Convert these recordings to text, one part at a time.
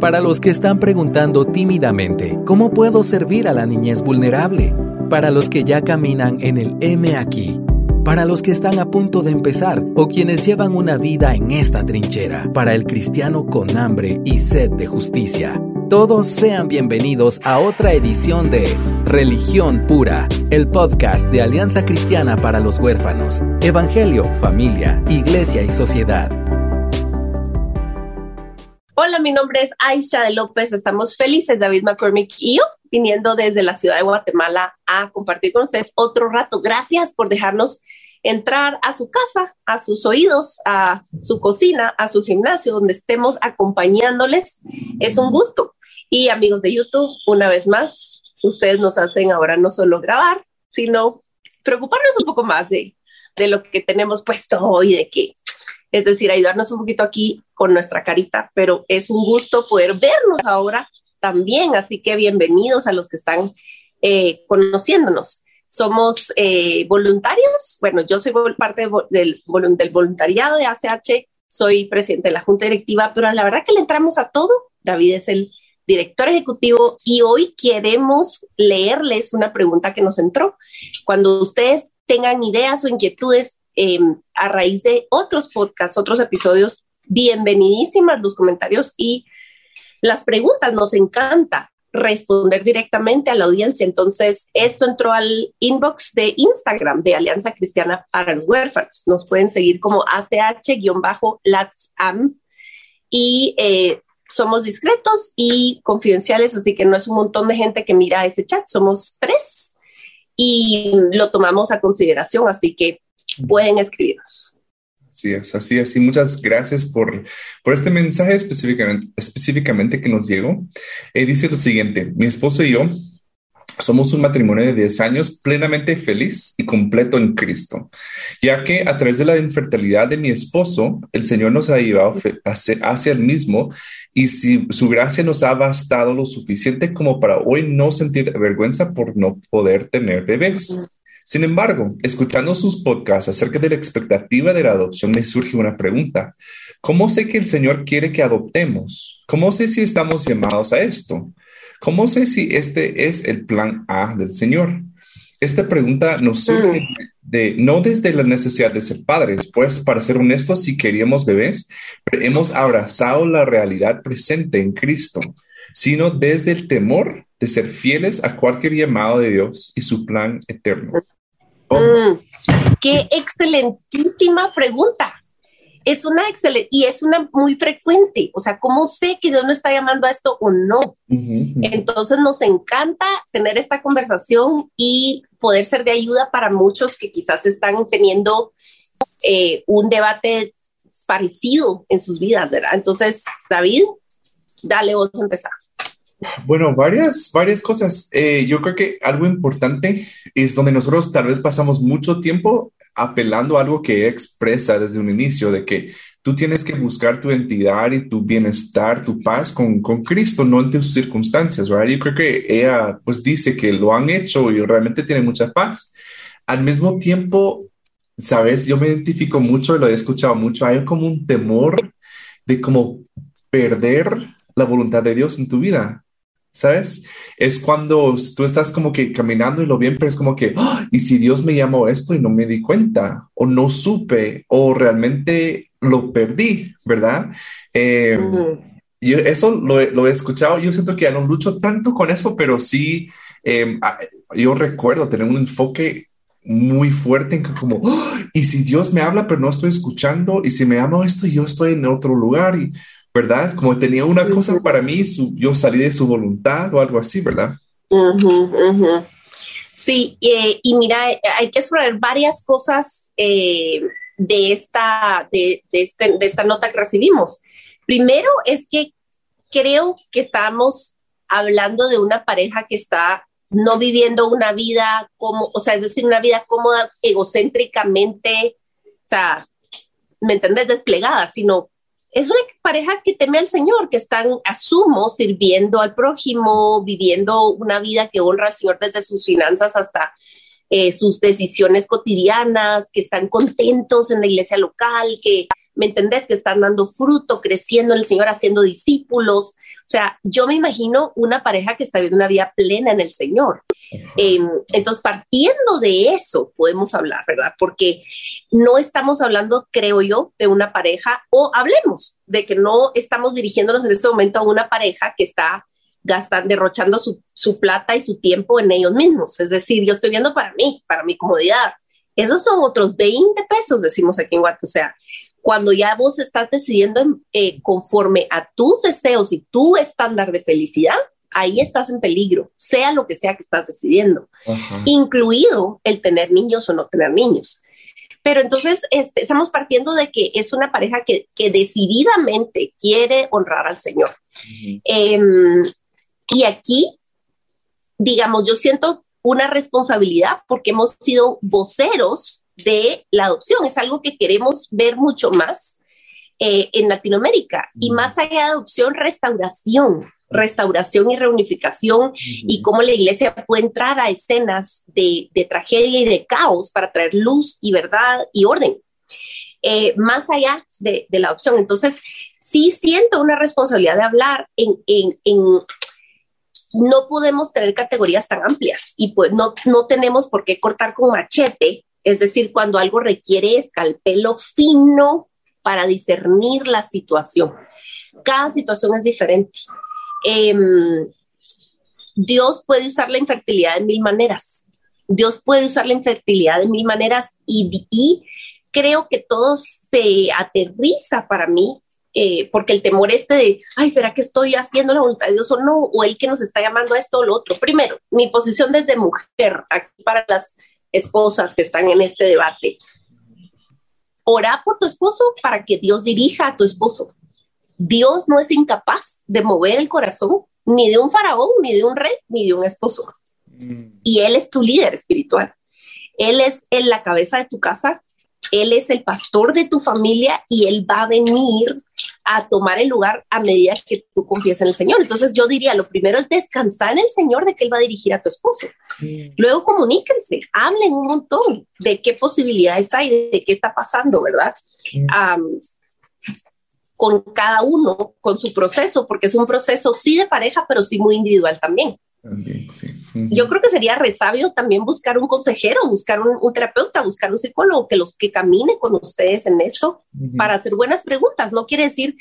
Para los que están preguntando tímidamente, ¿cómo puedo servir a la niñez vulnerable? Para los que ya caminan en el M aquí. Para los que están a punto de empezar o quienes llevan una vida en esta trinchera. Para el cristiano con hambre y sed de justicia. Todos sean bienvenidos a otra edición de Religión Pura, el podcast de Alianza Cristiana para los Huérfanos, Evangelio, Familia, Iglesia y Sociedad. Hola, mi nombre es Aisha López. Estamos felices, David McCormick y yo, viniendo desde la ciudad de Guatemala a compartir con ustedes otro rato. Gracias por dejarnos entrar a su casa, a sus oídos, a su cocina, a su gimnasio, donde estemos acompañándoles. Es un gusto. Y amigos de YouTube, una vez más, ustedes nos hacen ahora no solo grabar, sino preocuparnos un poco más de, de lo que tenemos puesto hoy, de que, es decir, ayudarnos un poquito aquí con nuestra carita, pero es un gusto poder vernos ahora también, así que bienvenidos a los que están eh, conociéndonos. Somos eh, voluntarios, bueno, yo soy parte del, del voluntariado de ACH, soy presidente de la junta directiva, pero la verdad que le entramos a todo. David es el director ejecutivo, y hoy queremos leerles una pregunta que nos entró. Cuando ustedes tengan ideas o inquietudes em, a raíz de otros podcasts, otros episodios, bienvenidísimas los comentarios y las preguntas. Nos encanta responder directamente a la audiencia. Entonces, esto entró al inbox de Instagram de Alianza Cristiana para los Huérfanos. Nos pueden seguir como ACH-LATAM y eh, somos discretos y confidenciales, así que no es un montón de gente que mira este chat, somos tres y lo tomamos a consideración, así que pueden escribirnos. Así es, así es. Y muchas gracias por, por este mensaje específicamente, específicamente que nos llegó. Eh, dice lo siguiente, mi esposo y yo somos un matrimonio de 10 años plenamente feliz y completo en Cristo, ya que a través de la infertilidad de mi esposo, el Señor nos ha llevado hacia, hacia el mismo y si su gracia nos ha bastado lo suficiente como para hoy no sentir vergüenza por no poder tener bebés. Sin embargo, escuchando sus podcasts acerca de la expectativa de la adopción, me surge una pregunta. ¿Cómo sé que el Señor quiere que adoptemos? ¿Cómo sé si estamos llamados a esto? ¿Cómo sé si este es el plan A del Señor? Esta pregunta nos surge mm. de, no desde la necesidad de ser padres, pues para ser honestos, si queríamos bebés, hemos abrazado la realidad presente en Cristo, sino desde el temor de ser fieles a cualquier llamado de Dios y su plan eterno. Mm. Qué excelentísima pregunta es una excelente y es una muy frecuente. O sea, ¿cómo sé que Dios me está llamando a esto o no? Entonces nos encanta tener esta conversación y poder ser de ayuda para muchos que quizás están teniendo eh, un debate parecido en sus vidas, ¿verdad? Entonces, David, dale vos a empezar. Bueno, varias, varias cosas. Eh, yo creo que algo importante es donde nosotros tal vez pasamos mucho tiempo apelando a algo que expresa desde un inicio, de que tú tienes que buscar tu entidad y tu bienestar, tu paz con, con Cristo, no en tus circunstancias, ¿verdad? Yo creo que ella pues dice que lo han hecho y realmente tiene mucha paz. Al mismo tiempo, sabes, yo me identifico mucho, lo he escuchado mucho, hay como un temor de como perder la voluntad de Dios en tu vida. ¿Sabes? Es cuando tú estás como que caminando y lo bien, pero es como que, ¡Ah! ¿y si Dios me llamó esto y no me di cuenta? O no supe, o realmente lo perdí, ¿verdad? Eh, yo eso lo, lo, he escuchado, yo siento que ya no lucho tanto con eso, pero sí, em, yo recuerdo tener un enfoque muy fuerte en que como, ¡Ah! y si Dios me habla, pero no estoy escuchando, y si me llama esto, y yo estoy en otro lugar, y ¿verdad? Como tenía una cosa para mí, yo salí de su voluntad o algo así, ¿verdad? Sí, y mira, hay que explorar varias cosas eh, de, esta, de, este, de esta nota que recibimos. Primero es que creo que estamos hablando de una pareja que está no viviendo una vida como, o sea, es decir, una vida cómoda egocéntricamente, o sea, ¿me entiendes? Desplegada, sino es una pareja que teme al Señor, que están, asumo, sirviendo al prójimo, viviendo una vida que honra al Señor desde sus finanzas hasta eh, sus decisiones cotidianas, que están contentos en la iglesia local, que ¿me entendés? Que están dando fruto, creciendo en el Señor, haciendo discípulos. O sea, yo me imagino una pareja que está viviendo una vida plena en el Señor. Em, entonces, partiendo de eso, podemos hablar, ¿verdad? Porque no estamos hablando, creo yo, de una pareja, o hablemos de que no estamos dirigiéndonos en este momento a una pareja que está gastando, derrochando su, su plata y su tiempo en ellos mismos. Es decir, yo estoy viendo para mí, para mi comodidad. Esos son otros 20 pesos, decimos aquí en Guatemala. O sea, cuando ya vos estás decidiendo eh, conforme a tus deseos y tu estándar de felicidad, ahí estás en peligro, sea lo que sea que estás decidiendo, incluido el tener niños o no tener niños. Pero entonces este, estamos partiendo de que es una pareja que, decididamente quiere honrar al Señor. Em, y aquí, digamos, yo siento una responsabilidad porque hemos sido voceros de la adopción. Es algo que queremos ver mucho más eh, en Latinoamérica. Y más allá de adopción, restauración, restauración y reunificación. Y cómo la iglesia puede entrar a escenas de, tragedia y de caos para traer luz y verdad y orden, eh, más allá de, la adopción. Entonces, sí siento una responsabilidad de hablar en, en, en no podemos tener categorías tan amplias. Y pues no, no tenemos por qué cortar con machete es decir, cuando algo requiere escalpelo fino para discernir la situación. Cada situación es diferente. Em, Dios puede usar la infertilidad de mil maneras. Dios puede usar la infertilidad de mil maneras y, creo que todo se aterriza para mí eh, porque el temor este de, ay, ¿será que estoy haciendo la voluntad de Dios o no? O el que nos está llamando a esto o lo otro. Primero, mi posición desde mujer, aquí para las esposas que están en este debate. Ora por tu esposo para que Dios dirija a tu esposo. Dios no es incapaz de mover el corazón ni de un faraón, ni de un rey, ni de un esposo. Mm. Y Él es tu líder espiritual. Él es en la cabeza de tu casa él es el pastor de tu familia y Él va a venir a tomar el lugar a medida que tú confías en el Señor. Entonces yo diría, lo primero es descansar en el Señor de que Él va a dirigir a tu esposo. Mm. Luego comuníquense, hablen un montón de qué posibilidades hay, de qué está pasando, ¿verdad? Mm. con cada uno, con su proceso, porque es un proceso sí de pareja, pero sí muy individual también. Yo creo que sería re sabio también buscar un consejero, buscar un, terapeuta, buscar un psicólogo que los que camine con ustedes en eso para hacer buenas preguntas. No quiere decir,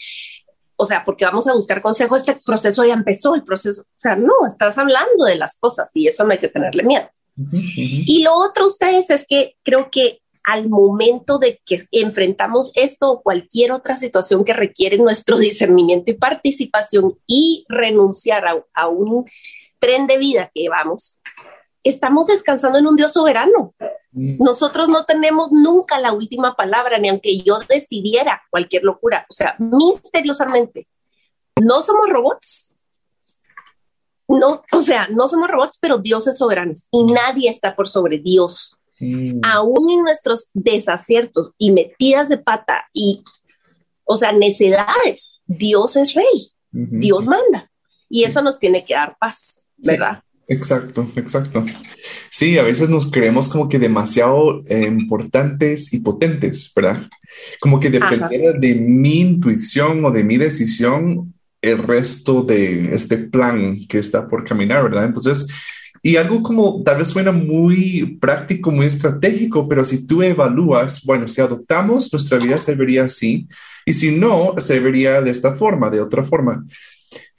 o sea, porque vamos a buscar consejo, este proceso ya empezó, el proceso, o sea, no, estás hablando de las cosas y eso no hay que tenerle miedo. Y lo otro, ustedes, es que creo que al momento de que enfrentamos esto o cualquier otra situación que requiere nuestro discernimiento y participación y renunciar a, a un tren de vida que llevamos, estamos descansando en un Dios soberano. Mm. Nosotros no tenemos nunca la última palabra, ni aunque yo decidiera cualquier locura. O sea, misteriosamente, no somos robots. No, o sea, no somos robots, pero Dios es soberano y nadie está por sobre Dios. Mm. Aún en nuestros desaciertos y metidas de pata y, o sea, necedades, Dios es rey, Dios manda y eso nos tiene que dar paz. ¿Verdad? exacto, exacto. Sí, a veces nos creemos como que demasiado eh, importantes y potentes, ¿verdad? Como que dependiera de mi intuición o de mi decisión el resto de este plan que está por caminar, ¿verdad? Entonces, y algo como tal vez suena muy práctico, muy estratégico, pero si tú evalúas, bueno, si adoptamos, nuestra vida se vería así, y si no, se vería de esta forma, de otra forma.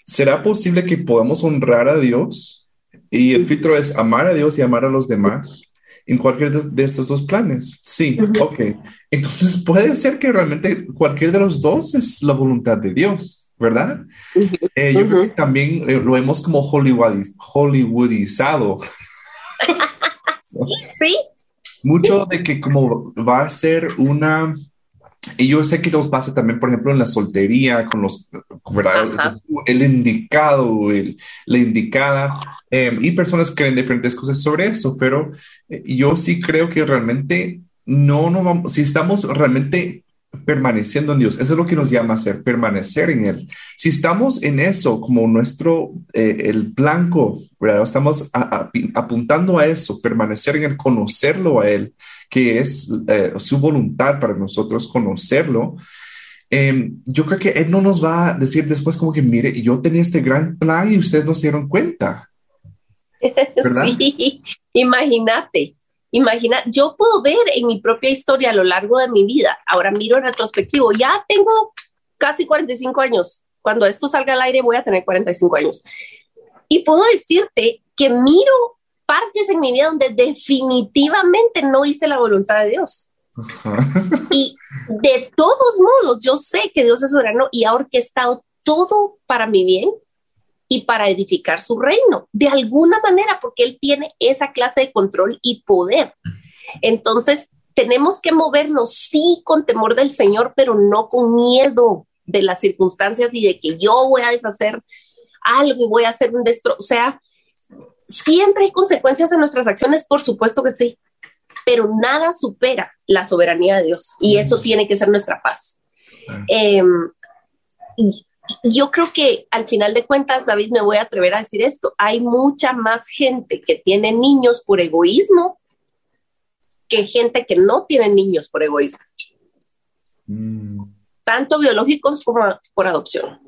¿Será posible que podamos honrar a Dios? Y el filtro es amar a Dios y amar a los demás en cualquier de, estos dos planes. Sí, ok. Entonces puede ser que realmente cualquier de los dos es la voluntad de Dios, ¿verdad? Eh, yo creo que también eh, lo hemos como hollywoodizado. sí. Mucho de que como va a ser una y yo sé que nos pasa también, por ejemplo, en la soltería, con los, ¿verdad? El indicado, el, la indicada, em, y personas creen diferentes cosas sobre eso, pero eh, yo sí creo que realmente no, no vamos, si estamos realmente permaneciendo en Dios. Eso es lo que nos llama a ser, permanecer en Él. Si estamos en eso como nuestro, eh, el blanco, ¿verdad? estamos apuntando a eso, permanecer en Él, conocerlo a Él, que es eh, su voluntad para nosotros conocerlo. em, yo creo que Él no nos va a decir después como que, mire, yo tenía este gran plan y ustedes no se dieron cuenta. ¿Verdad? Sí, imagínate. Imagina, yo puedo ver en mi propia historia a lo largo de mi vida, ahora miro en retrospectivo, ya tengo casi 45 años, cuando esto salga al aire voy a tener 45 años. Y puedo decirte que miro parches en mi vida donde definitivamente no hice la voluntad de Dios. Y de todos modos, yo sé que Dios es soberano y ha orquestado todo para mi bien y para edificar su reino, de alguna manera, porque Él tiene esa clase de control y poder. Entonces, tenemos que movernos, sí, con temor del Señor, pero no con miedo de las circunstancias y de que yo voy a deshacer algo y voy a hacer un destro. O sea, siempre hay consecuencias en nuestras acciones, por supuesto que sí, pero nada supera la soberanía de Dios y eso tiene que ser nuestra paz. Eh, yo creo que al final de cuentas, David, me voy a atrever a decir esto, hay mucha más gente que tiene niños por egoísmo que gente que no tiene niños por egoísmo. Mm. Tanto biológicos como por adopción.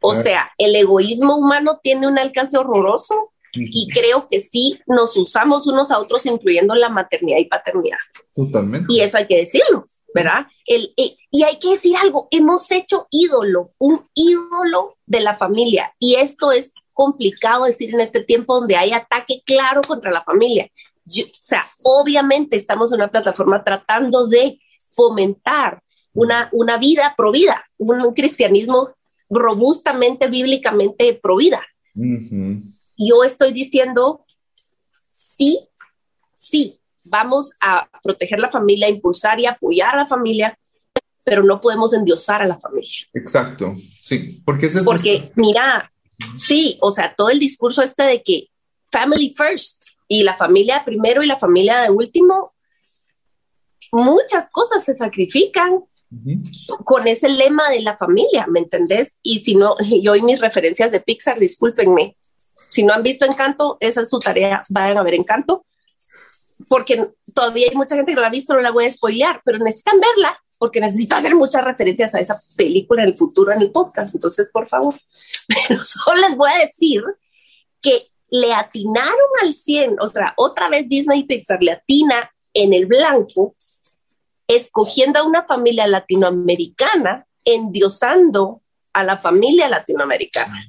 O sea, el egoísmo humano tiene un alcance horroroso y creo que sí nos usamos unos a otros, incluyendo la maternidad y paternidad. Totalmente. Y eso hay que decirlo, ¿verdad? El, y hay que decir algo, hemos hecho ídolo, un ídolo de la familia. Y esto es complicado decir en este tiempo donde hay ataque claro contra la familia. o sea, obviamente estamos en una plataforma tratando de fomentar una, una vida pro vida, un, cristianismo robustamente, bíblicamente pro vida yo estoy diciendo, sí, sí, vamos a proteger la familia, impulsar y apoyar a la familia, pero no podemos endiosar a la familia. Exacto, sí, porque ese es Porque mira, sí, o sea, todo el discurso este de que family first y la familia primero y la familia de último, muchas cosas se sacrifican con ese lema de la familia, ¿me entendés? Y si no, yo y mis referencias de Pixar, discúlpenme, si no han visto Encanto, esa es su tarea, vayan a ver Encanto, porque todavía hay mucha gente que no la ha visto, no la voy a spoilear, pero necesitan verla porque necesito hacer muchas referencias a esa película en el futuro en el podcast, entonces por favor, pero solo les voy a decir que le atinaron al 100, o sea, otra vez Disney Pixar le atina en el blanco, escogiendo a una familia latinoamericana, endiosando a la familia latinoamericana.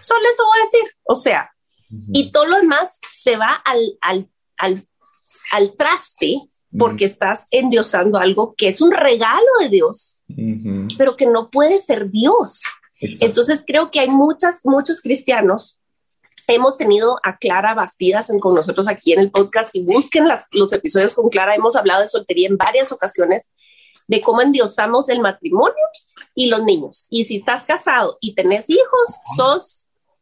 Solo eso voy a decir. O sea, y todo lo demás se va al, al, al, al traste porque estás endiosando algo que es un regalo de Dios, pero que no puede ser Dios. Entonces creo que hay muchas, muchos cristianos. Hemos tenido a Clara Bastidas con nosotros aquí en el podcast y busquen las, los episodios con Clara. Hemos hablado de soltería en varias ocasiones, de cómo endiosamos el matrimonio y los niños. Y si estás casado y tenés hijos, sos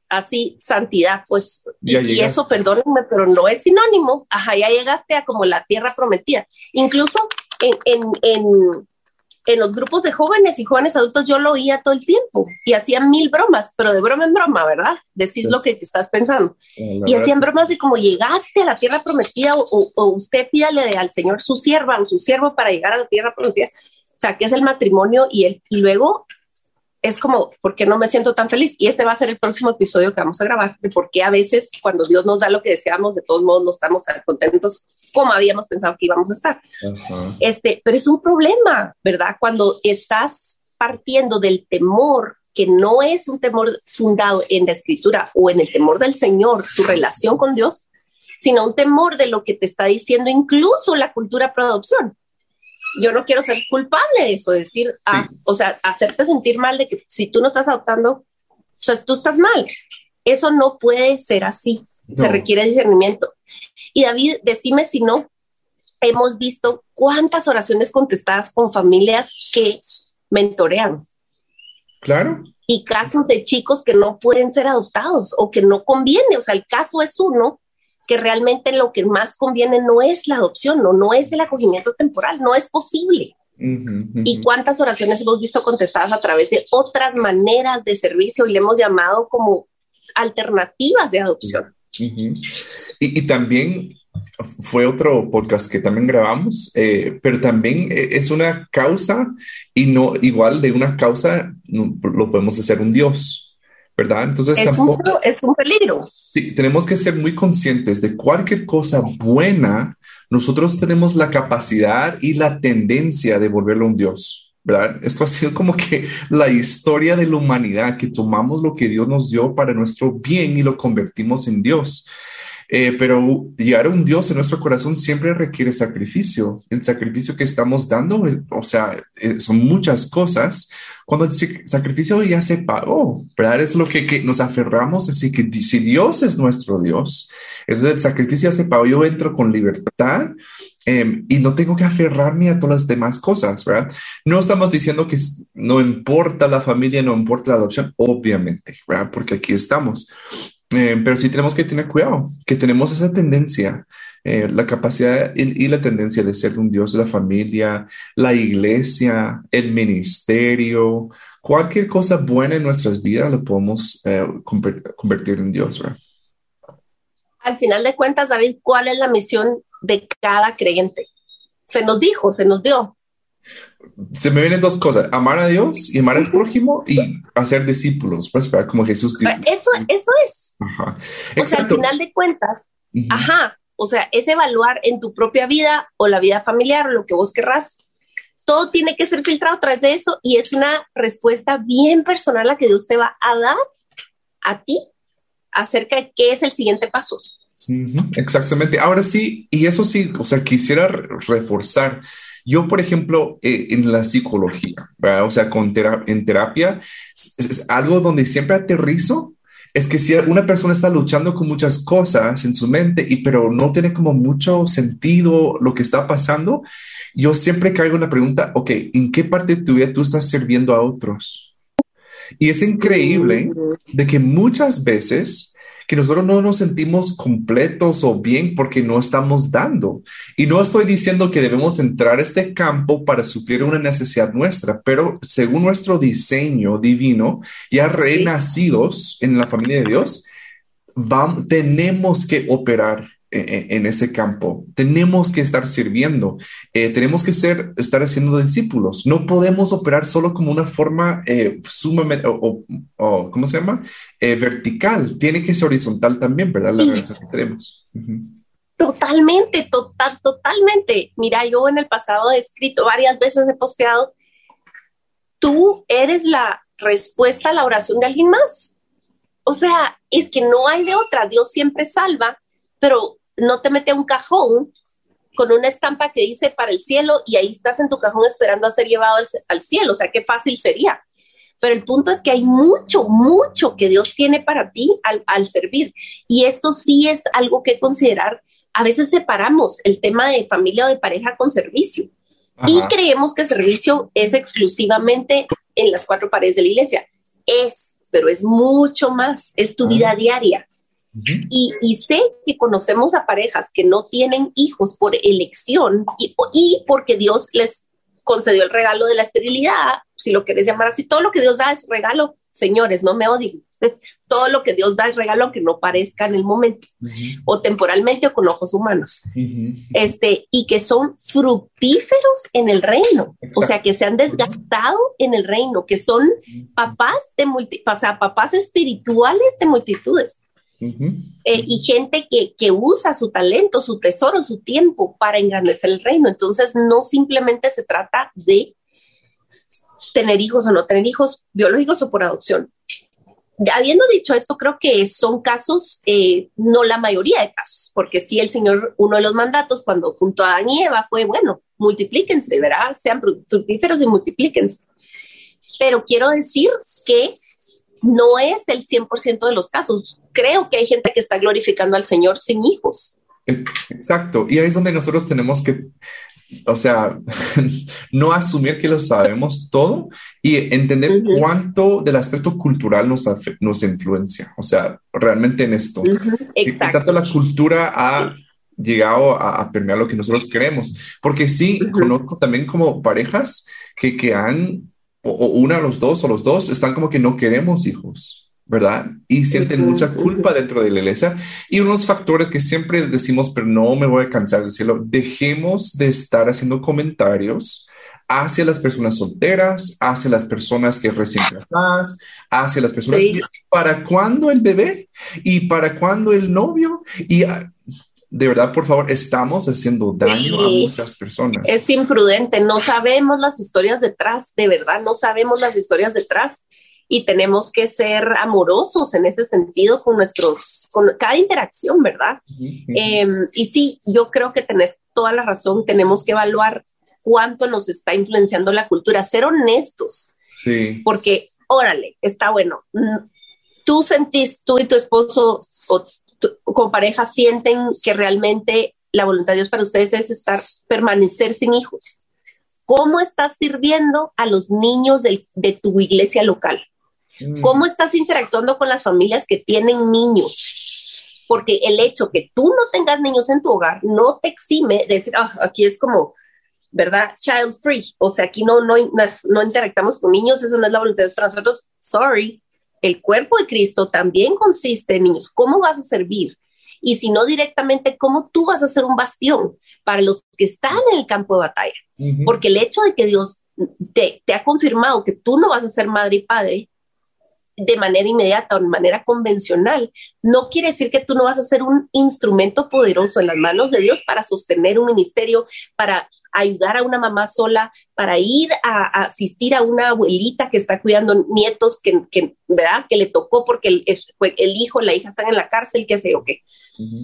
así santidad, pues, y, eso, perdónenme, pero no es sinónimo, ajá, ya llegaste a como la tierra prometida. Incluso en, en, en, en, los grupos de jóvenes y jóvenes adultos yo lo oía todo el tiempo y hacían mil bromas, pero de broma en broma, ¿verdad? Decís lo que estás pensando. y hacían bromas de como llegaste a la tierra prometida o, o, usted pídale al Señor su sierva o su siervo para llegar a la tierra prometida. O sea, que es el matrimonio y, el, y luego es como, ¿por qué no me siento tan feliz? Y este va a ser el próximo episodio que vamos a grabar, de por qué a veces cuando Dios nos da lo que deseamos, de todos modos no estamos tan contentos como habíamos pensado que íbamos a estar. Este, pero es un problema, ¿verdad? Cuando estás partiendo del temor que no es un temor fundado en la escritura o en el temor del Señor, su relación con Dios, sino un temor de lo que te está diciendo incluso la cultura pro adopción yo no quiero ser culpable de eso, decir, ah, o sea, hacerte sentir mal de que si tú no estás adoptando, o sea, tú estás mal. Eso no puede ser así. Se requiere discernimiento. Y David, decime si no, hemos visto cuántas oraciones contestadas con familias que mentorean. Claro. Y casos de chicos que no pueden ser adoptados o que no conviene. O sea, el caso es uno que realmente lo que más conviene no es la adopción, no, no es el acogimiento temporal, no es posible. ¿Y cuántas oraciones hemos visto contestadas a través de otras maneras de servicio y le hemos llamado como alternativas de adopción? y, también fue otro podcast que también grabamos, eh, pero también eh, es una causa y no igual de una causa lo podemos hacer un Dios, ¿verdad? Entonces es, un, es un peligro. Sí, tenemos que ser muy conscientes de cualquier cosa buena, nosotros tenemos la capacidad y la tendencia de volverlo un Dios. ¿verdad? Esto ha sido como que la historia de la humanidad, que tomamos lo que Dios nos dio para nuestro bien y lo convertimos en Dios. Eh, pero llegar a un Dios en nuestro corazón siempre requiere sacrificio. El sacrificio que estamos dando, o sea, eh, son muchas cosas. Cuando el sacrificio ya se pagó, ¿verdad? Es lo que, que, nos aferramos. Así que si Dios es nuestro Dios, entonces el sacrificio ya se pagó, yo entro con libertad Em, y no tengo que aferrarme a todas las demás cosas, ¿verdad? No estamos diciendo que no importa la familia, no importa la adopción, obviamente, ¿verdad? Porque aquí estamos. Em, pero sí tenemos que tener cuidado, que tenemos esa tendencia, eh, la capacidad y, la tendencia de ser un Dios de la familia, la iglesia, el ministerio, cualquier cosa buena en nuestras vidas lo podemos eh, convertir en Dios, ¿verdad? Al final de cuentas, David, ¿cuál es la misión de cada creyente. Se nos dijo, se nos dio. Se me vienen dos cosas, amar a Dios y amar al prójimo y hacer discípulos, pues, como Jesús dijo. Eso, eso es. O sea, al final de cuentas, ajá, o sea, es evaluar en tu propia vida o la vida familiar o lo que vos querrás. Todo tiene que ser filtrado a través de eso y es una respuesta bien personal la que Dios te va a dar a ti acerca de qué es el siguiente paso exactamente. Ahora sí, y eso sí, o sea, quisiera reforzar. Yo, por ejemplo, eh, en la psicología, o sea, con en terapia, es, algo donde siempre aterrizo es que si una persona está luchando con muchas cosas en su mente, y pero no tiene como mucho sentido lo que está pasando, yo siempre caigo en la pregunta, ok, ¿en qué parte de tu vida tú estás sirviendo a otros? Y es increíble de que muchas veces que nosotros no nos sentimos completos o bien porque no estamos dando. Y no estoy diciendo que debemos entrar a este campo para suplir una necesidad nuestra, pero según nuestro diseño divino, ya renacidos en la familia de Dios, vamos, tenemos que operar en, ese campo. Tenemos que estar sirviendo, eh, tenemos que ser, estar haciendo discípulos. No podemos operar solo como una forma eh, sumamente, o, ¿cómo se llama? Eh, vertical. Tiene que ser horizontal también, ¿verdad? La relación que tenemos. Totalmente, total, totalmente. Mira, yo en el pasado he escrito varias veces, he posteado, tú eres la respuesta a la oración de alguien más. O sea, es que no hay de otra. Dios siempre salva, pero no te mete a un cajón con una estampa que dice para el cielo y ahí estás en tu cajón esperando a ser llevado al, cielo. O sea, qué fácil sería. Pero el punto es que hay mucho, mucho que Dios tiene para ti al, servir. Y esto sí es algo que considerar. A veces separamos el tema de familia o de pareja con servicio. Y creemos que servicio es exclusivamente en las cuatro paredes de la iglesia. Es, pero es mucho más. Es tu vida diaria y, sé que conocemos a parejas que no tienen hijos por elección y, y, porque Dios les concedió el regalo de la esterilidad, si lo quieres llamar así, todo lo que Dios da es regalo, señores, no me odien. Todo lo que Dios da es regalo aunque no parezca en el momento o temporalmente o con ojos humanos. Este, y que son fructíferos en el reino, o sea, que se han desgastado en el reino, que son papás de multi, o sea, papás espirituales de multitudes. Eh, y gente que, que, usa su talento, su tesoro, su tiempo para engrandecer el reino. Entonces, no simplemente se trata de tener hijos o no tener hijos biológicos o por adopción. Habiendo dicho esto, creo que son casos, eh, no la mayoría de casos, porque sí el Señor, uno de los mandatos cuando junto a Adán y Eva fue, bueno, multiplíquense, ¿verdad? Sean fructíferos y multiplíquense. Pero quiero decir que no es el 100% de los casos. Creo que hay gente que está glorificando al Señor sin hijos. Exacto. Y ahí es donde nosotros tenemos que, o sea, no asumir que lo sabemos todo y entender cuánto del aspecto cultural nos, nos influencia. O sea, realmente en esto. tanto la cultura ha llegado a, permear lo que nosotros queremos. Porque sí, conozco también como parejas que, que han o, una, los dos o los dos están como que no queremos hijos. ¿verdad? Y sienten mucha culpa dentro de la iglesia. Y unos factores que siempre decimos, pero no me voy a cansar de decirlo, dejemos de estar haciendo comentarios hacia las personas solteras, hacia las personas que recién casadas, hacia las personas para cuándo el bebé y para cuándo el novio y ah, de verdad, por favor, estamos haciendo daño a muchas personas. Es imprudente, no sabemos las historias detrás, de verdad, no sabemos las historias detrás y tenemos que ser amorosos en ese sentido con nuestros, con cada interacción, ¿verdad? Em, y sí, yo creo que tenés toda la razón, tenemos que evaluar cuánto nos está influenciando la cultura, ser honestos. Sí. Porque, órale, está bueno. Mm, tú sentís, tú y tu esposo o con pareja sienten que realmente la voluntad de Dios para ustedes es estar, permanecer sin hijos. ¿Cómo estás sirviendo a los niños de, tu iglesia local? Mm. ¿Cómo estás interactuando con las familias que tienen niños? Porque el hecho que tú no tengas niños en tu hogar no te exime de decir, ah, aquí es como, ¿verdad? Child free. O sea, aquí no, no, no interactamos con niños, eso no es la voluntad de Dios para nosotros. Sorry. El cuerpo de Cristo también consiste en niños. ¿Cómo vas a servir? Y si no directamente, ¿cómo tú vas a ser un bastión para los que están en el campo de batalla? Porque el hecho de que Dios te, te ha confirmado que tú no vas a ser madre y padre, de manera inmediata o de manera convencional, no quiere decir que tú no vas a ser un instrumento poderoso en las manos de Dios para sostener un ministerio, para ayudar a una mamá sola, para ir a, asistir a una abuelita que está cuidando nietos que, ¿verdad? que le tocó porque el, el hijo, la hija están en la cárcel, qué sé o qué.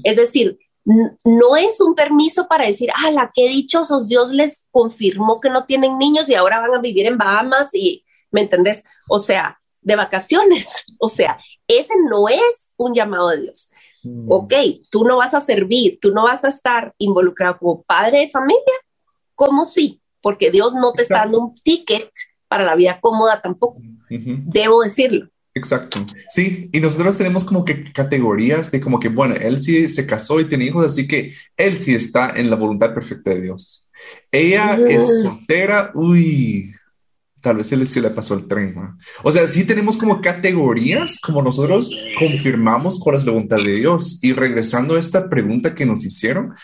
Es decir, no es un permiso para decir, ah, la qué dichosos, Dios les confirmó que no tienen niños y ahora van a vivir en Bahamas y, ¿me entendés? O sea, de vacaciones. O sea, ese no es un llamado de Dios. Mm. Ok, tú no vas a servir, tú no vas a estar involucrado como padre de familia, como sí, porque Dios no te está dando un ticket para la vida cómoda tampoco. Debo decirlo. Exacto. Sí, y nosotros tenemos como que categorías de como que, bueno, él sí se casó y tiene hijos, así que él sí está en la voluntad perfecta de Dios. Ella es soltera, uy, tal vez se le, pasó el tren. O sea, sí tenemos como categorías, como nosotros confirmamos cuál es la voluntad de Dios. Y regresando a esta pregunta que nos hicieron,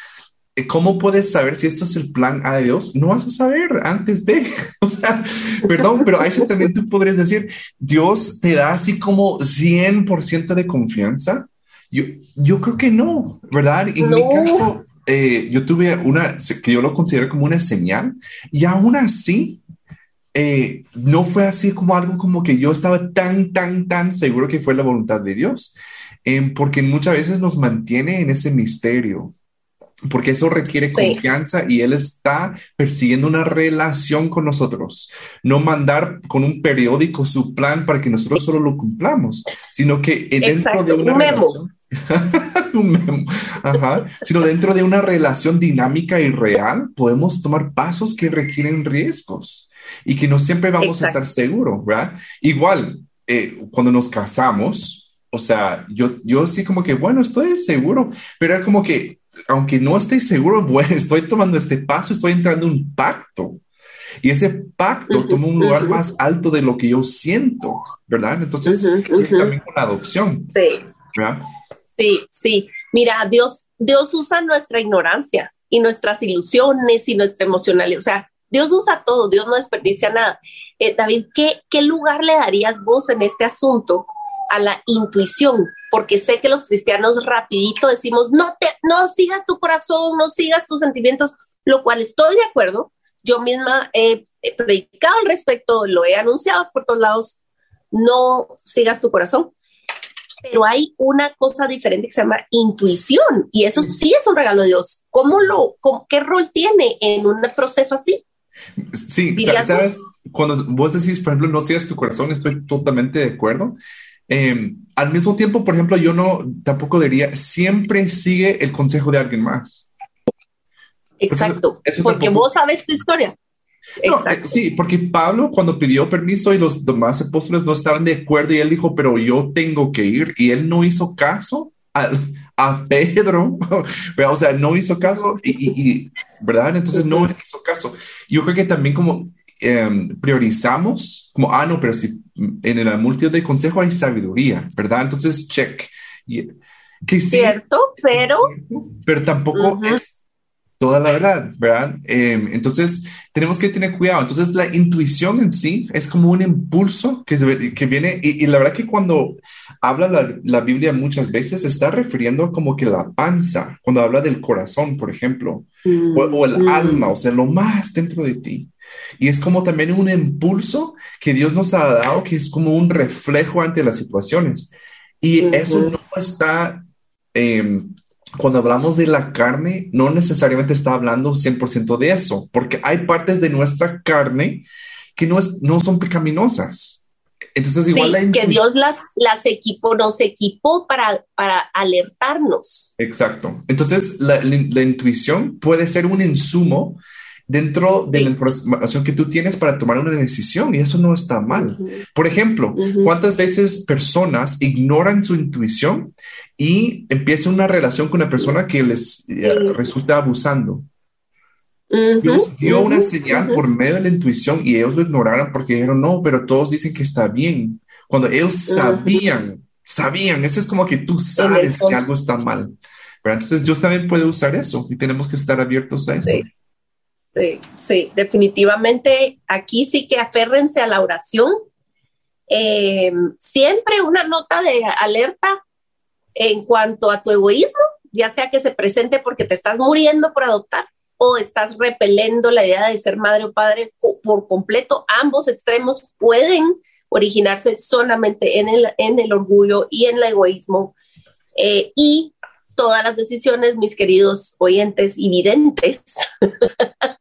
¿cómo puedes saber si esto es el plan a Dios? No vas a saber antes de, o sea, perdón, pero ahí también tú podrías decir, Dios te da así como 100% de confianza. Yo, yo creo que no, ¿verdad? En mi caso, eh, yo tuve una que yo lo considero como una señal y aún así eh, no fue así como algo como que yo estaba tan, tan, tan seguro que fue la voluntad de Dios, em, porque muchas veces nos mantiene en ese misterio, porque eso requiere confianza y Él está persiguiendo una relación con nosotros, no mandar con un periódico su plan para que nosotros solo lo cumplamos, sino que dentro de una relación... un memo. Ajá. Sino dentro de una relación dinámica y real, podemos tomar pasos que requieren riesgos y que no siempre vamos a estar seguros, ¿verdad? Igual, eh, cuando nos casamos, o sea, yo, yo sí como que, bueno, estoy seguro, pero es como que, aunque no esté seguro, bueno, estoy tomando este paso, estoy entrando en un pacto. Y ese pacto toma un lugar más alto de lo que yo siento, ¿verdad? Entonces, es también una adopción. Sí. ¿verdad? Sí, sí. Mira, Dios, Dios usa nuestra ignorancia y nuestras ilusiones y nuestra emocionalidad. O sea, Dios usa todo, Dios no desperdicia nada. Eh, David, ¿qué, ¿qué lugar le darías vos en este asunto a la intuición? Porque sé que los cristianos rapidito decimos, no, te, no sigas tu corazón, no sigas tus sentimientos, lo cual estoy de acuerdo. Yo misma he, predicado al respecto, lo he anunciado por todos lados, no sigas tu corazón. Pero hay una cosa diferente que se llama intuición y eso sí es un regalo de Dios. ¿Cómo lo, qué rol tiene en un proceso así? Sí, sabes, cuando vos decís, por ejemplo, no sigas tu corazón, estoy totalmente de acuerdo. Em, al mismo tiempo, por ejemplo, yo no tampoco diría, siempre sigue el consejo de alguien más. Exacto, porque vos sabes tu historia. Eh, sí, porque Pablo cuando pidió permiso y los demás apóstoles no estaban de acuerdo y él dijo, pero yo tengo que ir y él no hizo caso a, Pedro, o sea, no hizo caso y, ¿verdad? Entonces no hizo caso. Yo creo que también como em, priorizamos como, ah, no, pero si en el multitud de consejo hay sabiduría, ¿verdad? Entonces, check. que Cierto, pero... Pero tampoco es toda la verdad, ¿verdad? Em, entonces, tenemos que tener cuidado. Entonces, la intuición en sí es como un impulso que, que viene, y, la verdad que cuando habla la, la, Biblia muchas veces está refiriendo como que la panza, cuando habla del corazón, por ejemplo, o, el mm. alma, o sea, lo más dentro de ti. Y es como también un impulso que Dios nos ha dado, que es como un reflejo ante las situaciones. Y eso no está eh, cuando hablamos de la carne, no necesariamente está hablando 100% de eso, porque hay partes de nuestra carne que no, es, no son pecaminosas. Entonces, igual sí, que Dios las, las equipó, nos equipó para, para alertarnos. Exacto. Entonces, la, la intuición puede ser un insumo dentro de la información que tú tienes para tomar una decisión y eso no está mal. Por ejemplo, ¿cuántas veces personas ignoran su intuición y empiezan una relación con una persona que les eh, resulta abusando? Dios dio una señal por medio de la intuición y ellos lo ignoraron porque dijeron, no, pero todos dicen que está bien. Cuando ellos sabían, sabían, eso es como que tú sabes que algo está mal. Pero entonces Dios también puede usar eso y tenemos que estar abiertos a eso. Sí, sí, definitivamente aquí sí que aférrense a la oración. Eh, siempre una nota de alerta en cuanto a tu egoísmo, ya sea que se presente porque te estás muriendo por adoptar o estás repelendo la idea de ser madre o padre por completo. Ambos extremos pueden originarse solamente en el, en el orgullo y en el egoísmo. Eh, y todas las decisiones, mis queridos oyentes y videntes,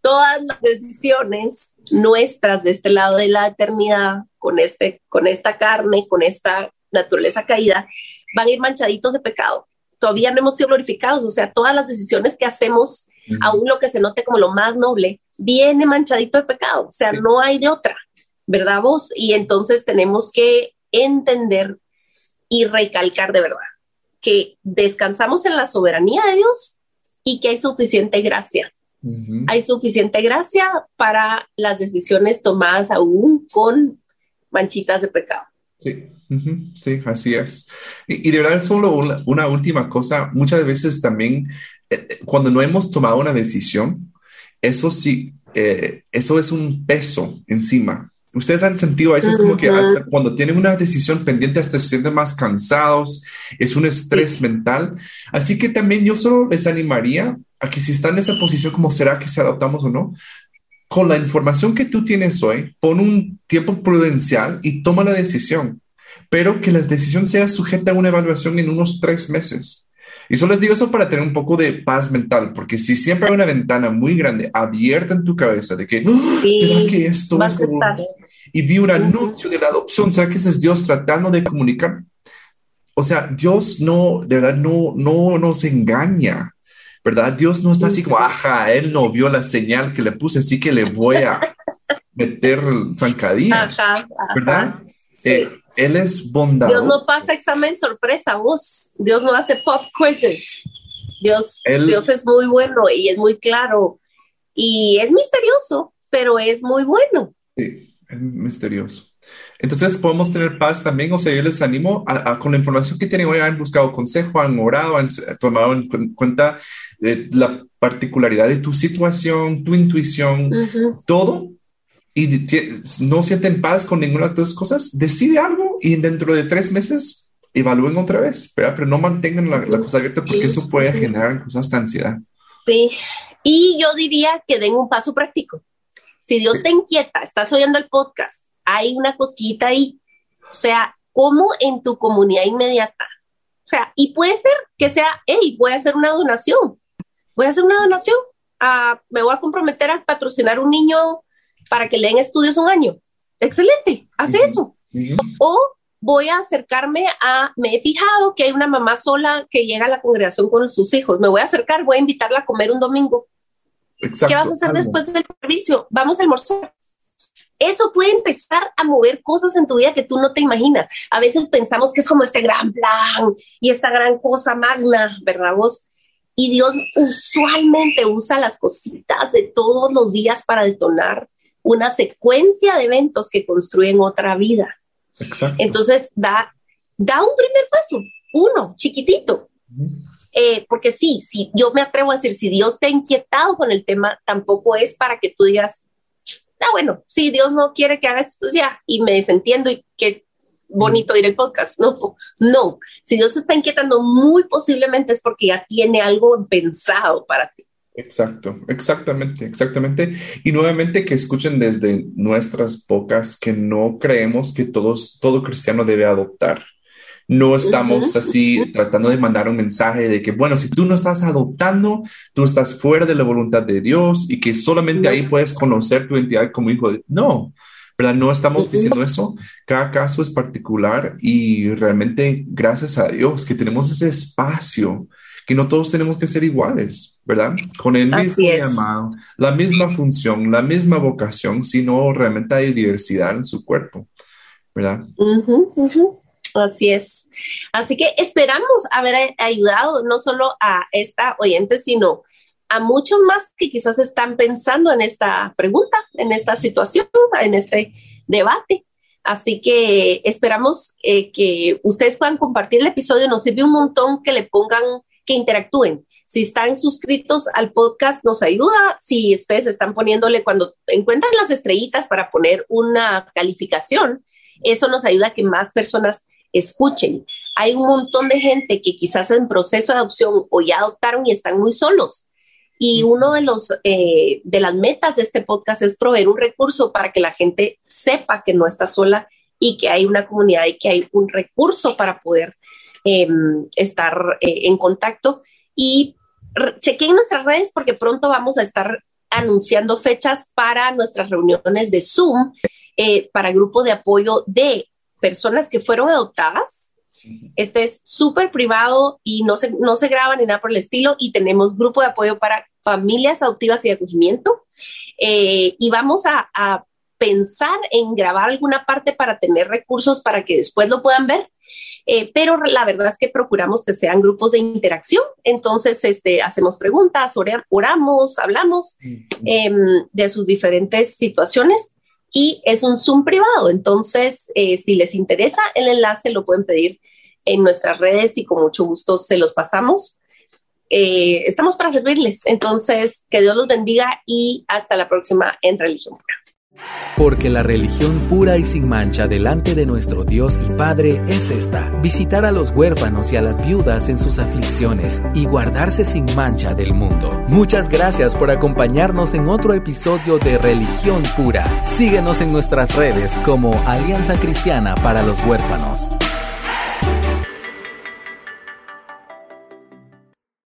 todas las decisiones nuestras de este lado de la eternidad, con, este, con esta carne, con esta naturaleza caída, van a ir manchaditos de pecado. Todavía no hemos sido glorificados, o sea, todas las decisiones que hacemos, aún lo que se note como lo más noble, viene manchadito de pecado, o sea, no hay de otra, ¿verdad vos? Y entonces tenemos que entender y recalcar de verdad que descansamos en la soberanía de Dios y que hay suficiente gracia hay suficiente gracia para las decisiones tomadas aún con manchitas de pecado. Sí, sí, así es. Y, de verdad, solo una, última cosa, muchas veces también eh, eh, cuando no hemos tomado una decisión, eso sí, eh, eso es un peso encima. Ustedes han sentido a veces como que hasta cuando tienen una decisión pendiente hasta se sienten más cansados, es un estrés mental. Así que también yo solo les animaría a que si están en esa posición como será que se adoptamos o no, con la información que tú tienes hoy, pon un tiempo prudencial y toma la decisión, pero que la decisión sea sujeta a una evaluación en unos tres meses. Y solo les digo eso para tener un poco de paz mental, porque si siempre hay una ventana muy grande abierta en tu cabeza de que, ¡Ah! ¿será que esto es Y vi un anuncio de la adopción, ¿será que ese es Dios tratando de comunicar? O sea, Dios no, de verdad, no, no nos engaña, ¿verdad? Dios no está así como, ajá, él no vio la señal que le puse, así que le voy a meter zancadilla, ¿verdad? Eh, él es bondadoso. Dios no pasa examen sorpresa, vos. Dios no hace pop quizzes. Dios, Dios es muy bueno y es muy claro y es misterioso, pero es muy bueno. Sí, es misterioso. Entonces podemos tener paz también, o sea, yo les animo a, con la información que tienen hoy, han buscado consejo, han orado, han tomado en cuenta eh, la particularidad de tu situación, tu intuición, todo, y no sienten paz con ninguna de las cosas, decide algo y dentro de tres meses evalúen otra vez, pero no mantengan la, cosa abierta porque eso puede generar incluso hasta ansiedad. Sí, y yo diría que den un paso práctico. Si Dios te inquieta, estás oyendo el podcast, hay una cosquita ahí, o sea, como en tu comunidad inmediata. O sea, y puede ser que sea, hey, voy a hacer una donación, voy a hacer una donación, ah, me voy a comprometer a patrocinar un niño para que le den estudios un año. Excelente, hace eso. O voy a acercarme a, me he fijado que hay una mamá sola que llega a la congregación con sus hijos, me voy a acercar, voy a invitarla a comer un domingo. ¿Qué vas a hacer después del servicio? Vamos a almorzar. Eso puede empezar a mover cosas en tu vida que tú no te imaginas. A veces pensamos que es como este gran plan y esta gran cosa magna, ¿verdad vos? Y Dios usualmente usa las cositas de todos los días para detonar una secuencia de eventos que construyen otra vida. Exacto. Entonces, da, da un primer paso, uno, chiquitito. Eh, porque sí, sí, yo me atrevo a decir, si Dios te ha inquietado con el tema, tampoco es para que tú digas, ah, bueno, si Dios no quiere que hagas esto, ya, y me desentiendo y qué bonito ir el podcast. No, no, si Dios te está inquietando, muy posiblemente es porque ya tiene algo pensado para ti. Exacto, exactamente, exactamente. Y nuevamente que escuchen desde nuestras bocas que no creemos que todos, todo cristiano debe adoptar. No estamos así tratando de mandar un mensaje de que, bueno, si tú no estás adoptando, tú estás fuera de la voluntad de Dios y que solamente ahí puedes conocer tu identidad como hijo de... No, ¿verdad? No estamos diciendo eso. Cada caso es particular y realmente gracias a Dios que tenemos ese espacio, que no todos tenemos que ser iguales, ¿verdad? Con el mismo llamado, la misma función, la misma vocación, sino realmente hay diversidad en su cuerpo, ¿verdad? Así es. Así que esperamos haber ayudado no solo a esta oyente, sino a muchos más que quizás están pensando en esta pregunta, en esta situación, en este debate. Así que esperamos eh, que ustedes puedan compartir el episodio. Nos sirve un montón que le pongan, que interactúen. Si están suscritos al podcast, nos ayuda. Si ustedes están poniéndole cuando encuentran las estrellitas para poner una calificación, eso nos ayuda a que más personas escuchen. Hay un montón de gente que quizás en proceso de adopción o ya adoptaron y están muy solos. Y uno de los eh, de las metas de este podcast es proveer un recurso para que la gente sepa que no está sola y que hay una comunidad y que hay un recurso para poder em, estar eh, en contacto. Y chequen nuestras redes porque pronto vamos a estar anunciando fechas para nuestras reuniones de Zoom eh, para grupo de apoyo de personas que fueron adoptadas. Este es súper privado y no se, no se graba ni nada por el estilo. Y tenemos grupo de apoyo para familias adoptivas y de acogimiento. Eh, y vamos a, a, pensar en grabar alguna parte para tener recursos para que después lo puedan ver. Eh, pero la verdad es que procuramos que sean grupos de interacción. Entonces, este, hacemos preguntas, oramos, hablamos eh, de sus diferentes situaciones y es un Zoom privado. Entonces, eh, si les interesa el enlace, lo pueden pedir en nuestras redes y con mucho gusto se los pasamos. Eh, estamos para servirles. Entonces, que Dios los bendiga y hasta la próxima en Religión Pura. Porque la religión pura y sin mancha delante de nuestro Dios y Padre es esta, visitar a los huérfanos y a las viudas en sus aflicciones y guardarse sin mancha del mundo. Muchas gracias por acompañarnos en otro episodio de Religión Pura. Síguenos en nuestras redes como Alianza Cristiana para los Huérfanos.